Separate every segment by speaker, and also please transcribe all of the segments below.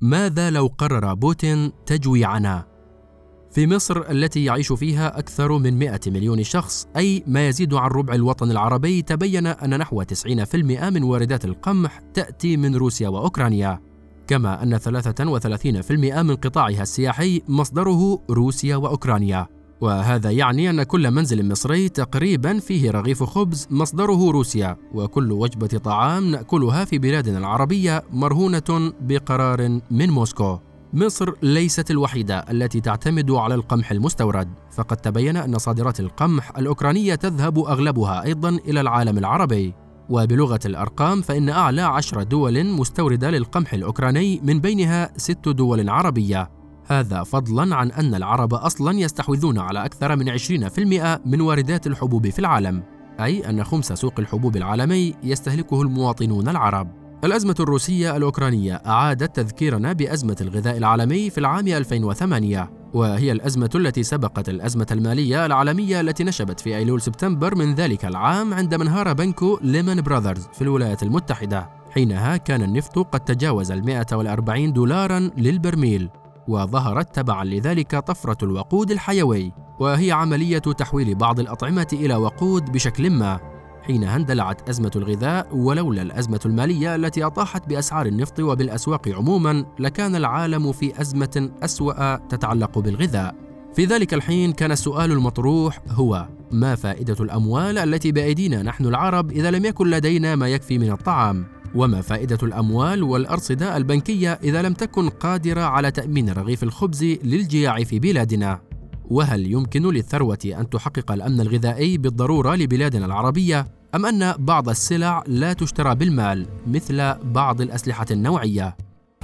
Speaker 1: ماذا لو قرر بوتين تجويعنا؟ في مصر التي يعيش فيها أكثر من 100 مليون شخص أي ما يزيد عن ربع الوطن العربي تبين أن نحو 90% من واردات القمح تأتي من روسيا وأوكرانيا كما أن 33% من قطاعها السياحي مصدره روسيا وأوكرانيا وهذا يعني أن كل منزل مصري تقريبا فيه رغيف خبز مصدره روسيا وكل وجبة طعام نأكلها في بلادنا العربية مرهونة بقرار من موسكو. مصر ليست الوحيدة التي تعتمد على القمح المستورد فقد تبين أن صادرات القمح الأوكرانية تذهب أغلبها أيضا إلى العالم العربي. وبلغة الأرقام فإن أعلى عشر دول مستوردة للقمح الأوكراني من بينها ست دول عربية. هذا فضلا عن أن العرب أصلا يستحوذون على أكثر من 20% من واردات الحبوب في العالم أي أن خمس سوق الحبوب العالمي يستهلكه المواطنون العرب. الأزمة الروسية الأوكرانية أعادت تذكيرنا بأزمة الغذاء العالمي في العام 2008 وهي الأزمة التي سبقت الأزمة المالية العالمية التي نشبت في أيلول سبتمبر من ذلك العام عندما انهار بنك ليمان براذرز في الولايات المتحدة حينها كان النفط قد تجاوز ال 140 دولارا للبرميل. وظهرت تبعا لذلك طفرة الوقود الحيوي وهي عملية تحويل بعض الأطعمة إلى وقود بشكل ما حينها اندلعت أزمة الغذاء ولولا الأزمة المالية التي أطاحت بأسعار النفط وبالأسواق عموما لكان العالم في أزمة أسوأ تتعلق بالغذاء في ذلك الحين كان السؤال المطروح هو ما فائدة الأموال التي بأيدينا نحن العرب إذا لم يكن لدينا ما يكفي من الطعام؟ وما فائدة الأموال والأرصدة البنكية إذا لم تكن قادرة على تأمين رغيف الخبز للجياع في بلادنا؟ وهل يمكن للثروة أن تحقق الأمن الغذائي بالضرورة لبلادنا العربية؟ أم أن بعض السلع لا تشترى بالمال مثل بعض الأسلحة النوعية؟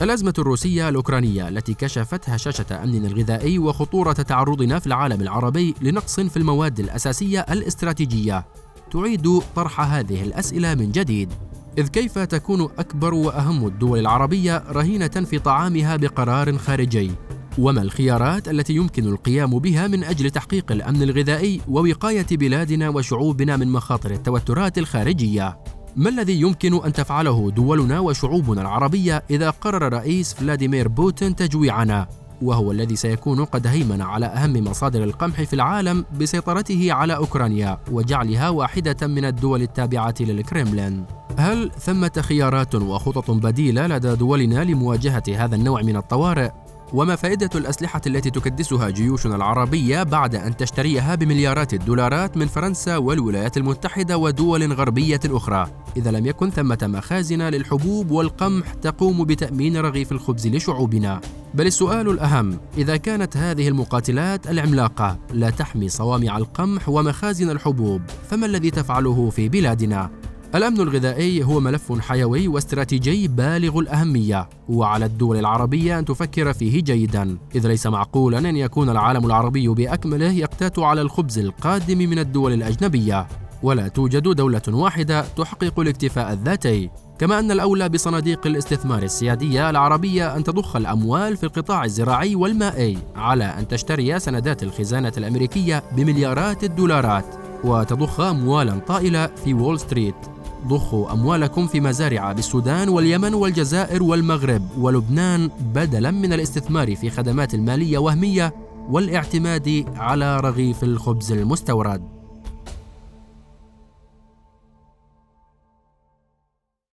Speaker 1: الأزمة الروسية الأوكرانية التي كشفت هشاشة أمننا الغذائي وخطورة تعرضنا في العالم العربي لنقص في المواد الأساسية الاستراتيجية تعيد طرح هذه الأسئلة من جديد إذ كيف تكون أكبر وأهم الدول العربية رهينة في طعامها بقرار خارجي؟ وما الخيارات التي يمكن القيام بها من أجل تحقيق الأمن الغذائي ووقاية بلادنا وشعوبنا من مخاطر التوترات الخارجية؟ ما الذي يمكن أن تفعله دولنا وشعوبنا العربية إذا قرر رئيس فلاديمير بوتين تجويعنا؟ وهو الذي سيكون قد هيمن على أهم مصادر القمح في العالم بسيطرته على أوكرانيا وجعلها واحدة من الدول التابعة للكريملين. هل ثمة خيارات وخطط بديلة لدى دولنا لمواجهة هذا النوع من الطوارئ؟ وما فائدة الأسلحة التي تكدسها جيوشنا العربية بعد أن تشتريها بمليارات الدولارات من فرنسا والولايات المتحدة ودول غربية أخرى إذا لم يكن ثمة مخازن للحبوب والقمح تقوم بتأمين رغيف الخبز لشعوبنا بل السؤال الأهم إذا كانت هذه المقاتلات العملاقة لا تحمي صوامع القمح ومخازن الحبوب فما الذي تفعله في بلادنا؟ الأمن الغذائي هو ملف حيوي واستراتيجي بالغ الأهمية وعلى الدول العربية أن تفكر فيه جيدا إذ ليس معقولا أن يكون العالم العربي بأكمله يقتات على الخبز القادم من الدول الأجنبية ولا توجد دولة واحدة تحقق الاكتفاء الذاتي كما أن الأولى بصناديق الاستثمار السيادية العربية أن تضخ الأموال في القطاع الزراعي والمائي على أن تشتري سندات الخزانة الأمريكية بمليارات الدولارات وتضخ أموالا طائلة في وول ستريت. ضخوا أموالكم في مزارع بالسودان واليمن والجزائر والمغرب. ولبنان بدلا من الاستثمار في خدمات المالية وهمية والاعتماد على رغيف الخبز المستورد.